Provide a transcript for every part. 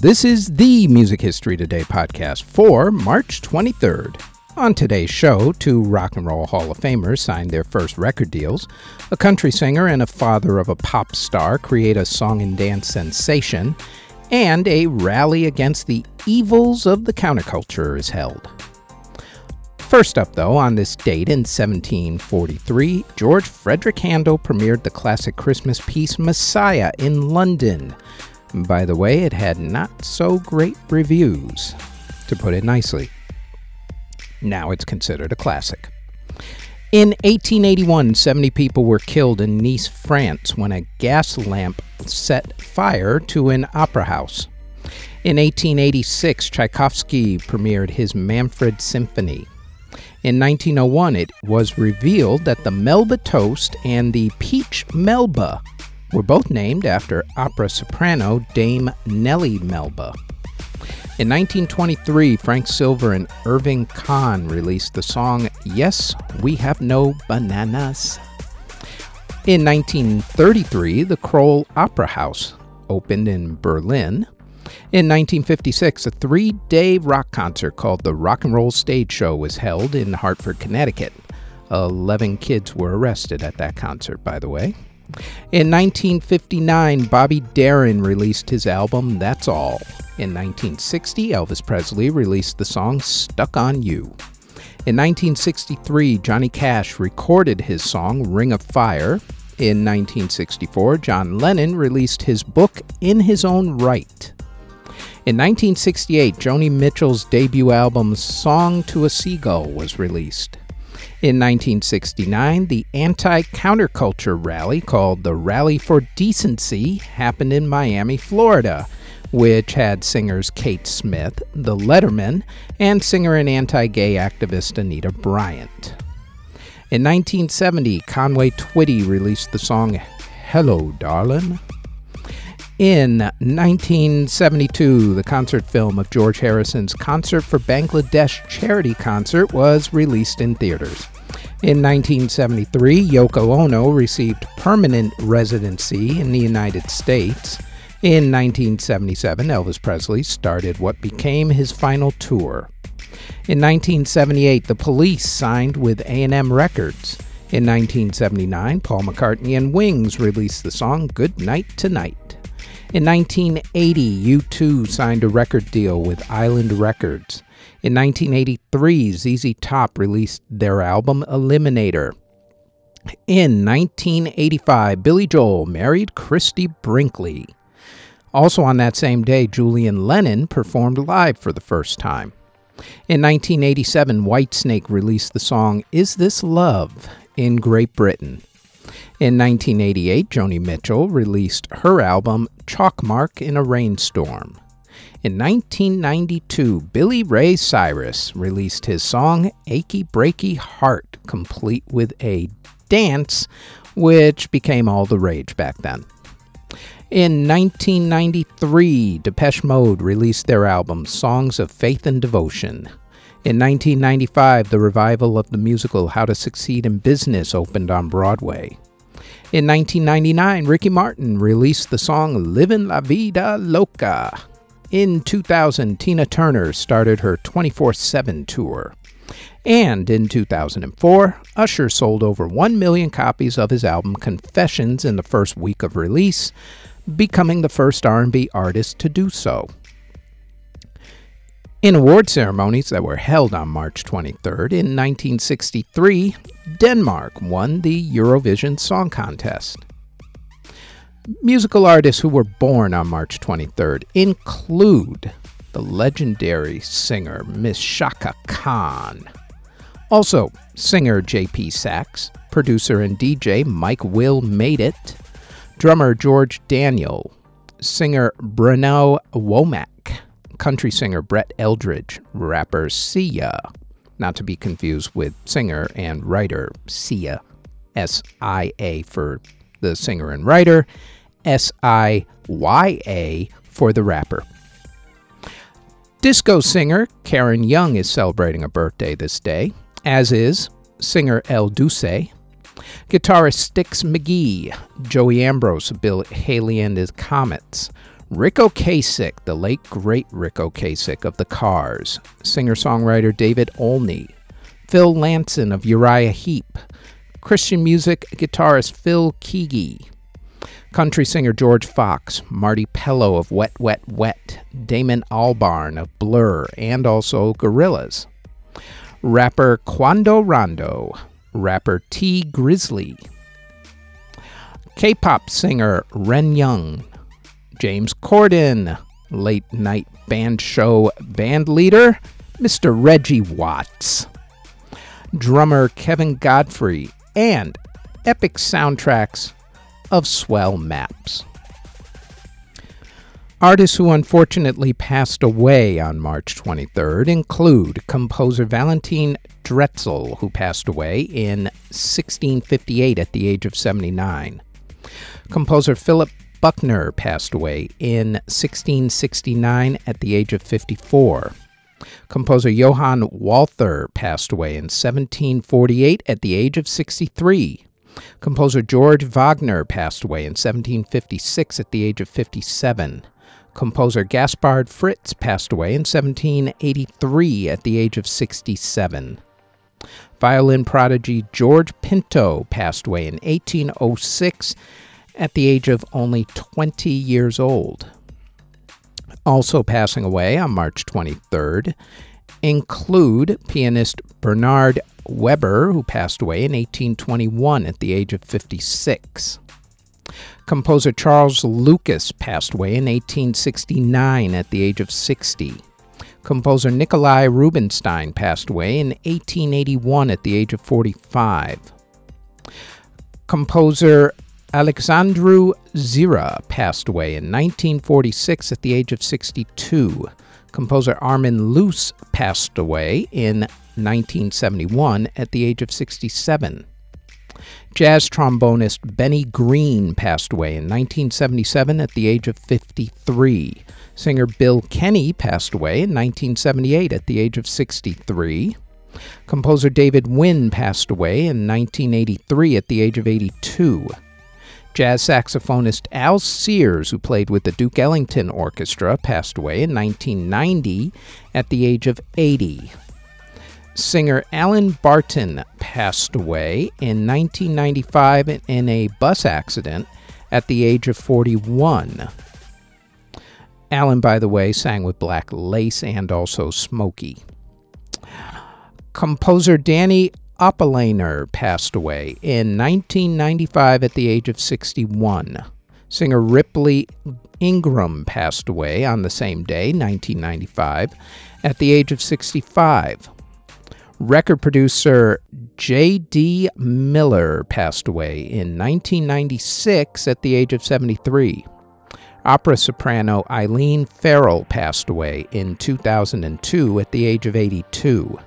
This is the Music History Today podcast for March 23rd. On today's show, two Rock and Roll Hall of Famers signed their first record deals. A country singer and a father of a pop star create a song and dance sensation. And a rally against the evils of the counterculture is held. First up, though, on this date in 1743, George Frederick Handel premiered the classic Christmas piece Messiah in London. By the way, it had not so great reviews, to put it nicely. Now it's considered a classic. In 1881, 70 people were killed in Nice, France, when a gas lamp set fire to an opera house. In 1886, Tchaikovsky premiered his Manfred Symphony. In 1901, it was revealed that the Melba toast and the peach Melba were both named after opera soprano Dame Nellie Melba. In 1923, Frank Silver and Irving Kahn released the song Yes, We Have No Bananas. In 1933, the Kroll Opera House opened in Berlin. In 1956, a three day rock concert called the Rock and Roll Stage Show was held in Hartford, Connecticut. Eleven kids were arrested at that concert, by the way. In 1959, Bobby Darin released his album That's All. In 1960, Elvis Presley released the song Stuck on You. In 1963, Johnny Cash recorded his song Ring of Fire. In 1964, John Lennon released his book In His Own Right. In 1968, Joni Mitchell's debut album Song to a Seagull was released. In 1969, the anti counterculture rally called the Rally for Decency happened in Miami, Florida, which had singers Kate Smith, The Lettermen, and singer and anti gay activist Anita Bryant. In 1970, Conway Twitty released the song Hello, Darlin'. In 1972, the concert film of George Harrison's Concert for Bangladesh charity concert was released in theaters. In 1973, Yoko Ono received permanent residency in the United States. In 1977, Elvis Presley started what became his final tour. In 1978, The Police signed with A&M Records. In 1979, Paul McCartney and Wings released the song Good Night Tonight. In 1980, U2 signed a record deal with Island Records. In 1983, ZZ Top released their album Eliminator. In 1985, Billy Joel married Christie Brinkley. Also on that same day, Julian Lennon performed live for the first time. In 1987, Whitesnake released the song Is This Love in Great Britain. In 1988, Joni Mitchell released her album Chalkmark in a Rainstorm. In 1992, Billy Ray Cyrus released his song Achy Breaky Heart, complete with a dance, which became all the rage back then. In 1993, Depeche Mode released their album Songs of Faith and Devotion. In 1995, the revival of the musical How to Succeed in Business opened on Broadway. In 1999, Ricky Martin released the song Livin' La Vida Loca. In 2000, Tina Turner started her 24 7 tour. And in 2004, Usher sold over 1 million copies of his album Confessions in the first week of release, becoming the first R&B artist to do so. In award ceremonies that were held on March 23rd in 1963, Denmark won the Eurovision Song Contest. Musical artists who were born on March 23rd include the legendary singer Miss Chaka Khan. Also, singer J.P. Saxe, producer and DJ Mike Will Made It, drummer George Daniel, singer Bruno Womack, country singer Brett Eldredge, rapper Siya, not to be confused with singer and writer Sia, S I A for the singer and writer, S I Y A for the rapper. Disco singer Karen Young is celebrating a birthday this day, as is singer El Duce, guitarist Stick McGhee, Joey Ambrose Bill Haley and his Comets, Ric Ocasek, the late great Ric Ocasek of the Cars, singer songwriter David Olney, Phil Lanzon of Uriah Heep, Christian music guitarist Phil Keaggy, country singer George Fox, Marty Pellow of Wet Wet Wet, Damon Albarn of Blur, and also Gorillaz, rapper Quando Rondo, rapper T Grizzly, K pop singer Ren Young, James Corden, late night band show band leader, Mr. Reggie Watts, drummer Kevin Godfrey, and epic soundtracks of swell maps. Artists who unfortunately passed away on March 23rd include composer Valentin Dretzel, who passed away in 1658 at the age of 79. Composer Philip Buchner passed away in 1669 at the age of 54. Composer Johann Walther passed away in 1748 at the age of 63. Composer George Wagner passed away in 1756 at the age of 57. Composer Gaspard Fritz passed away in 1783 at the age of 67. Violin prodigy George Pinto passed away in 1806 at the age of only 20 years old. Also passing away on March 23rd include pianist Bernard Weber, who passed away in 1821 at the age of 56. Composer Charles Lucas passed away in 1869 at the age of 60. Composer Nikolai Rubinstein passed away in 1881 at the age of 45. Composer Alexandru Zirra passed away in 1946 at the age of 62. Composer Armin Luce passed away in 1971 at the age of 67. Jazz trombonist Benny Green passed away in 1977 at the age of 53. Singer Bill Kenny passed away in 1978 at the age of 63. Composer David Wynne passed away in 1983 at the age of 82. Jazz saxophonist Al Sears, who played with the Duke Ellington Orchestra, passed away in 1990 at the age of 80. Singer Alan Barton passed away in 1995 in a bus accident at the age of 41. Alan, by the way, sang with Black Lace and also Smokie. Composer Danny Oppelainer passed away in 1995 at the age of 61. Singer Ripley Ingram passed away on the same day, 1995, at the age of 65. Record producer J.D. Miller passed away in 1996 at the age of 73. Opera soprano Eileen Farrell passed away in 2002 at the age of 82.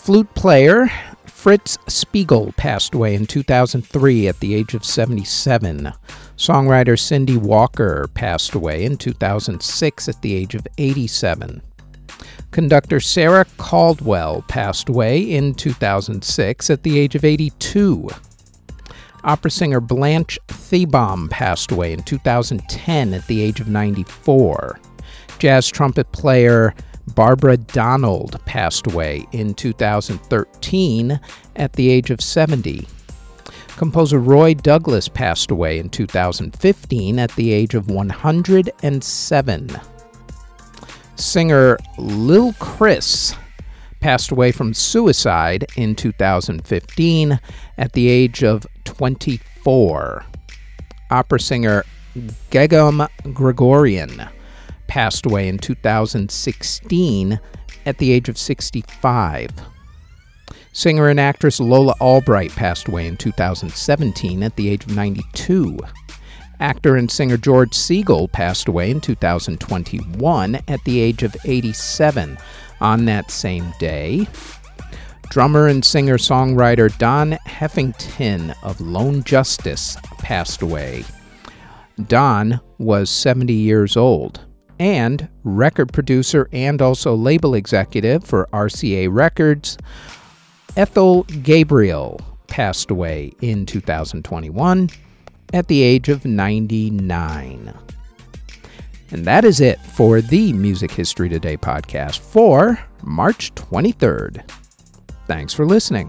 Flute player Fritz Spiegl passed away in 2003 at the age of 77. Songwriter Cindy Walker passed away in 2006 at the age of 87. Conductor Sarah Caldwell passed away in 2006 at the age of 82. Opera singer Blanche Thebom passed away in 2010 at the age of 94. Jazz trumpet player Barbara Donald passed away in 2013 at the age of 70. Composer Roy Douglas passed away in 2015 at the age of 107. Singer Lil Chris passed away from suicide in 2015 at the age of 24. Opera singer Gegam Grigoryan passed away in 2016 at the age of 65. Singer and actress Lola Albright passed away in 2017 at the age of 92. Actor and singer George Segal passed away in 2021 at the age of 87. On that same day, drummer and singer songwriter Don Heffington of Lone Justice passed away. Don was 70 years old. And record producer and also label executive for RCA Records, Ethel Gabriel passed away in 2021 at the age of 99. And that is it for the Music History Today podcast for March 23rd. Thanks for listening.